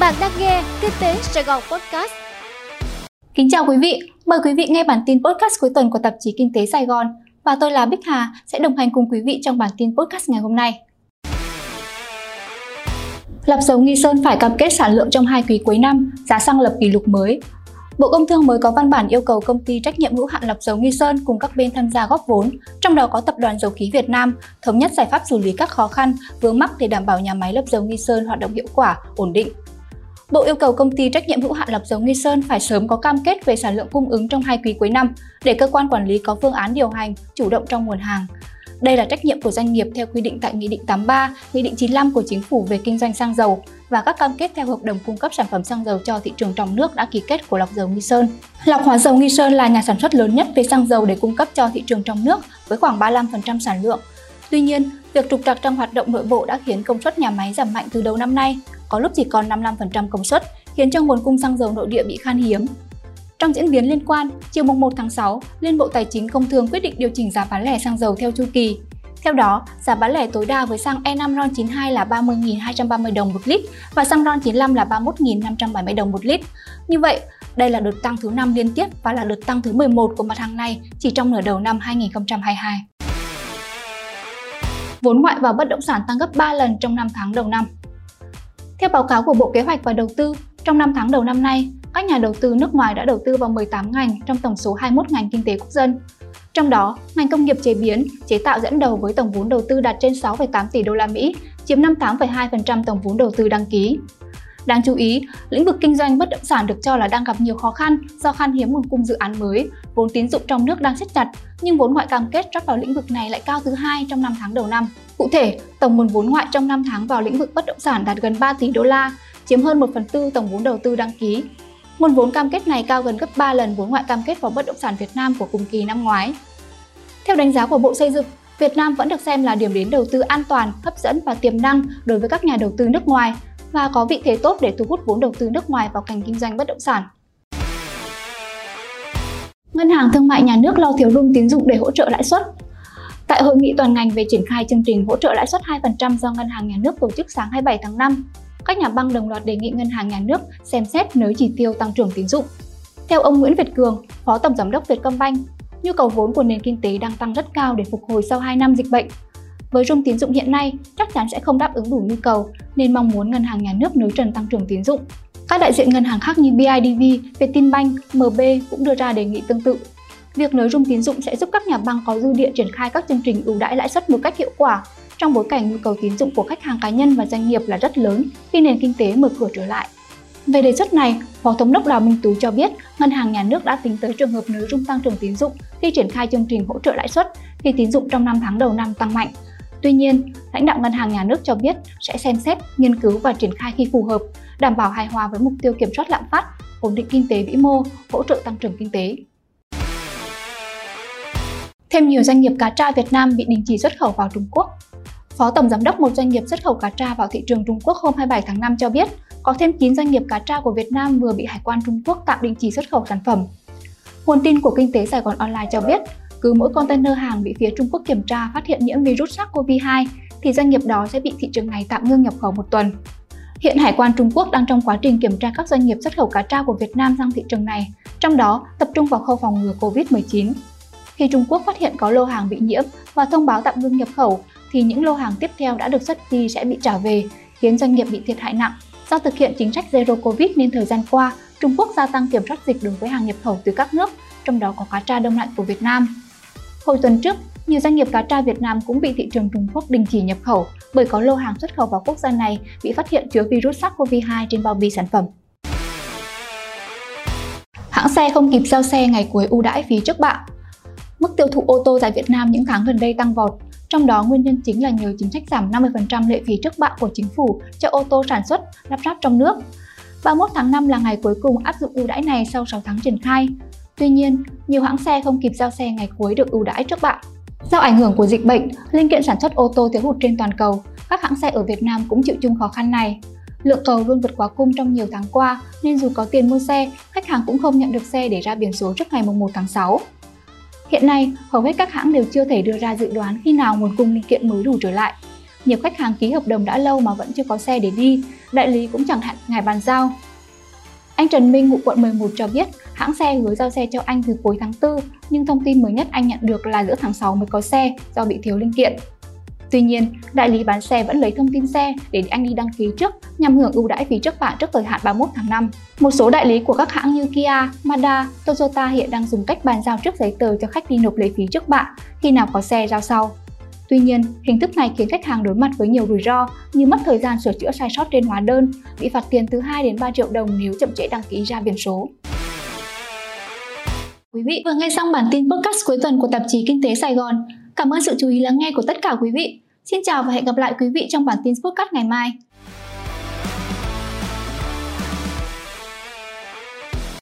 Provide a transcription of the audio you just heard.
Bạn đang nghe Kinh tế Sài Gòn Podcast. Kính chào quý vị, mời quý vị nghe bản tin podcast cuối tuần của tạp chí Kinh tế Sài Gòn và tôi là Bích Hà sẽ đồng hành cùng quý vị trong bản tin podcast ngày hôm nay. Lập dầu Nghi Sơn phải cam kết sản lượng trong hai quý cuối năm, giá xăng lập kỷ lục mới. Bộ Công Thương mới có văn bản yêu cầu công ty trách nhiệm hữu hạn lọc dầu Nghi Sơn cùng các bên tham gia góp vốn, trong đó có Tập đoàn Dầu khí Việt Nam, thống nhất giải pháp xử lý các khó khăn, vướng mắc để đảm bảo nhà máy lọc dầu Nghi Sơn hoạt động hiệu quả, ổn định. Bộ yêu cầu công ty trách nhiệm hữu hạn lọc dầu Nghi Sơn phải sớm có cam kết về sản lượng cung ứng trong hai quý cuối năm để cơ quan quản lý có phương án điều hành, chủ động trong nguồn hàng. Đây là trách nhiệm của doanh nghiệp theo quy định tại Nghị định 83, Nghị định 95 của Chính phủ về kinh doanh xăng dầu và các cam kết theo hợp đồng cung cấp sản phẩm xăng dầu cho thị trường trong nước đã ký kết của Lọc Dầu Nghi Sơn. Lọc Hóa Dầu Nghi Sơn là nhà sản xuất lớn nhất về xăng dầu để cung cấp cho thị trường trong nước với khoảng 35% sản lượng. Tuy nhiên, việc trục trặc trong hoạt động nội bộ đã khiến công suất nhà máy giảm mạnh từ đầu năm nay, có lúc chỉ còn 55% công suất, khiến cho nguồn cung xăng dầu nội địa bị khan hiếm. Trong diễn biến liên quan, chiều 1 tháng 6, Liên Bộ Tài chính Công Thương quyết định điều chỉnh giá bán lẻ xăng dầu theo chu kỳ. Theo đó, giá bán lẻ tối đa với xăng E5 RON 92 là 30.230 đồng một lít và xăng RON 95 là 31.570 đồng một lít. Như vậy, đây là đợt tăng thứ 5 liên tiếp và là đợt tăng thứ 11 của mặt hàng này chỉ trong nửa đầu năm 2022. Vốn ngoại vào bất động sản tăng gấp 3 lần trong 5 tháng đầu năm. Theo báo cáo của Bộ Kế hoạch và Đầu tư, trong 5 tháng đầu năm nay, các nhà đầu tư nước ngoài đã đầu tư vào 18 ngành trong tổng số 21 ngành kinh tế quốc dân. Trong đó, ngành công nghiệp chế biến, chế tạo dẫn đầu với tổng vốn đầu tư đạt trên 6,8 tỷ đô la Mỹ, chiếm 58,2% tổng vốn đầu tư đăng ký. Đáng chú ý, lĩnh vực kinh doanh bất động sản được cho là đang gặp nhiều khó khăn do khan hiếm nguồn cung dự án mới, vốn tín dụng trong nước đang siết chặt, nhưng vốn ngoại cam kết rót vào lĩnh vực này lại cao thứ hai trong 5 tháng đầu năm. Cụ thể, tổng nguồn vốn ngoại trong 5 tháng vào lĩnh vực bất động sản đạt gần 3 tỷ đô la, chiếm hơn 1 phần tư tổng vốn đầu tư đăng ký. Nguồn vốn cam kết này cao gần gấp 3 lần vốn ngoại cam kết vào bất động sản Việt Nam của cùng kỳ năm ngoái. Theo đánh giá của Bộ Xây dựng, Việt Nam vẫn được xem là điểm đến đầu tư an toàn, hấp dẫn và tiềm năng đối với các nhà đầu tư nước ngoài và có vị thế tốt để thu hút vốn đầu tư nước ngoài vào ngành kinh doanh bất động sản. Ngân hàng Thương mại Nhà nước lo thiếu room tín dụng để hỗ trợ lãi suất. Tại hội nghị toàn ngành về triển khai chương trình hỗ trợ lãi suất 2% do Ngân hàng Nhà nước tổ chức sáng 27 tháng 5, các nhà băng đồng loạt đề nghị Ngân hàng Nhà nước xem xét nới chỉ tiêu tăng trưởng tín dụng. Theo ông Nguyễn Việt Cường, Phó Tổng Giám đốc Vietcombank, nhu cầu vốn của nền kinh tế đang tăng rất cao để phục hồi sau 2 năm dịch bệnh. Với room tín dụng hiện nay, chắc chắn sẽ không đáp ứng đủ nhu cầu, nên mong muốn Ngân hàng Nhà nước nới trần tăng trưởng tín dụng. Các đại diện ngân hàng khác như BIDV, Vietinbank, MB cũng đưa ra đề nghị tương tự. Việc nới room tín dụng sẽ giúp các nhà băng có dư địa triển khai các chương trình ưu đãi lãi suất một cách hiệu quả, trong bối cảnh nhu cầu tín dụng của khách hàng cá nhân và doanh nghiệp là rất lớn khi nền kinh tế mở cửa trở lại. Về đề xuất này, Phó Thống đốc Đào Minh Tú cho biết Ngân hàng Nhà nước đã tính tới trường hợp nới room tăng trưởng tín dụng khi triển khai chương trình hỗ trợ lãi suất khi tín dụng trong 5 tháng đầu năm tăng mạnh. Tuy nhiên, lãnh đạo Ngân hàng Nhà nước cho biết sẽ xem xét, nghiên cứu và triển khai khi phù hợp, đảm bảo hài hòa với mục tiêu kiểm soát lạm phát, ổn định kinh tế vĩ mô, hỗ trợ tăng trưởng kinh tế. Thêm nhiều doanh nghiệp cá tra Việt Nam bị đình chỉ xuất khẩu vào Trung Quốc. Phó Tổng Giám đốc một doanh nghiệp xuất khẩu cá tra vào thị trường Trung Quốc hôm 27 tháng 5 cho biết, có thêm 9 doanh nghiệp cá tra của Việt Nam vừa bị Hải quan Trung Quốc tạm đình chỉ xuất khẩu sản phẩm. Nguồn tin của Kinh tế Sài Gòn Online cho biết, cứ mỗi container hàng bị phía Trung Quốc kiểm tra phát hiện nhiễm virus SARS-CoV-2 thì doanh nghiệp đó sẽ bị thị trường này tạm ngưng nhập khẩu một tuần. Hiện Hải quan Trung Quốc đang trong quá trình kiểm tra các doanh nghiệp xuất khẩu cá tra của Việt Nam sang thị trường này, trong đó tập trung vào khâu phòng ngừa COVID-19. Khi Trung Quốc phát hiện có lô hàng bị nhiễm và thông báo tạm ngưng nhập khẩu, thì những lô hàng tiếp theo đã được xuất đi sẽ bị trả về, khiến doanh nghiệp bị thiệt hại nặng. Do thực hiện chính sách Zero Covid nên thời gian qua, Trung Quốc gia tăng kiểm soát dịch đối với hàng nhập khẩu từ các nước, trong đó có cá tra đông lạnh của Việt Nam. Hồi tuần trước, nhiều doanh nghiệp cá tra Việt Nam cũng bị thị trường Trung Quốc đình chỉ nhập khẩu bởi có lô hàng xuất khẩu vào quốc gia này bị phát hiện chứa virus SARS-CoV-2 trên bao bì sản phẩm. Hãng xe không kịp giao xe ngày cuối ưu đãi phí trước bạ. Mức tiêu thụ ô tô tại Việt Nam những tháng gần đây tăng vọt, trong đó nguyên nhân chính là nhờ chính sách giảm 50% lệ phí trước bạ của chính phủ cho ô tô sản xuất, lắp ráp trong nước. 31 tháng 5 là ngày cuối cùng áp dụng ưu đãi này sau 6 tháng triển khai. Tuy nhiên, nhiều hãng xe không kịp giao xe ngày cuối được ưu đãi trước bạn. Do ảnh hưởng của dịch bệnh, linh kiện sản xuất ô tô thiếu hụt trên toàn cầu, các hãng xe ở Việt Nam cũng chịu chung khó khăn này. Lượng cầu luôn vượt quá cung trong nhiều tháng qua, nên dù có tiền mua xe, khách hàng cũng không nhận được xe để ra biển số trước ngày 1 tháng 6. Hiện nay, hầu hết các hãng đều chưa thể đưa ra dự đoán khi nào nguồn cung linh kiện mới đủ trở lại. Nhiều khách hàng ký hợp đồng đã lâu mà vẫn chưa có xe để đi, đại lý cũng chẳng hạn ngày bàn giao. Anh Trần Minh, ngụ quận 11 cho biết hãng xe hứa giao xe cho anh từ cuối tháng 4, nhưng thông tin mới nhất anh nhận được là giữa tháng 6 mới có xe do bị thiếu linh kiện. Tuy nhiên, đại lý bán xe vẫn lấy thông tin xe để anh đi đăng ký trước nhằm hưởng ưu đãi phí trước bạ trước thời hạn 31 tháng 5. Một số đại lý của các hãng như Kia, Mazda, Toyota hiện đang dùng cách bàn giao trước giấy tờ cho khách đi nộp lệ phí trước bạ khi nào có xe giao sau. Tuy nhiên, hình thức này khiến khách hàng đối mặt với nhiều rủi ro như mất thời gian sửa chữa sai sót trên hóa đơn, bị phạt tiền từ 2 đến 3 triệu đồng nếu chậm trễ đăng ký ra biển số. Quý vị vừa nghe xong bản tin podcast cuối tuần của tạp chí Kinh tế Sài Gòn. Cảm ơn sự chú ý lắng nghe của tất cả quý vị. Xin chào và hẹn gặp lại quý vị trong bản tin podcast ngày mai.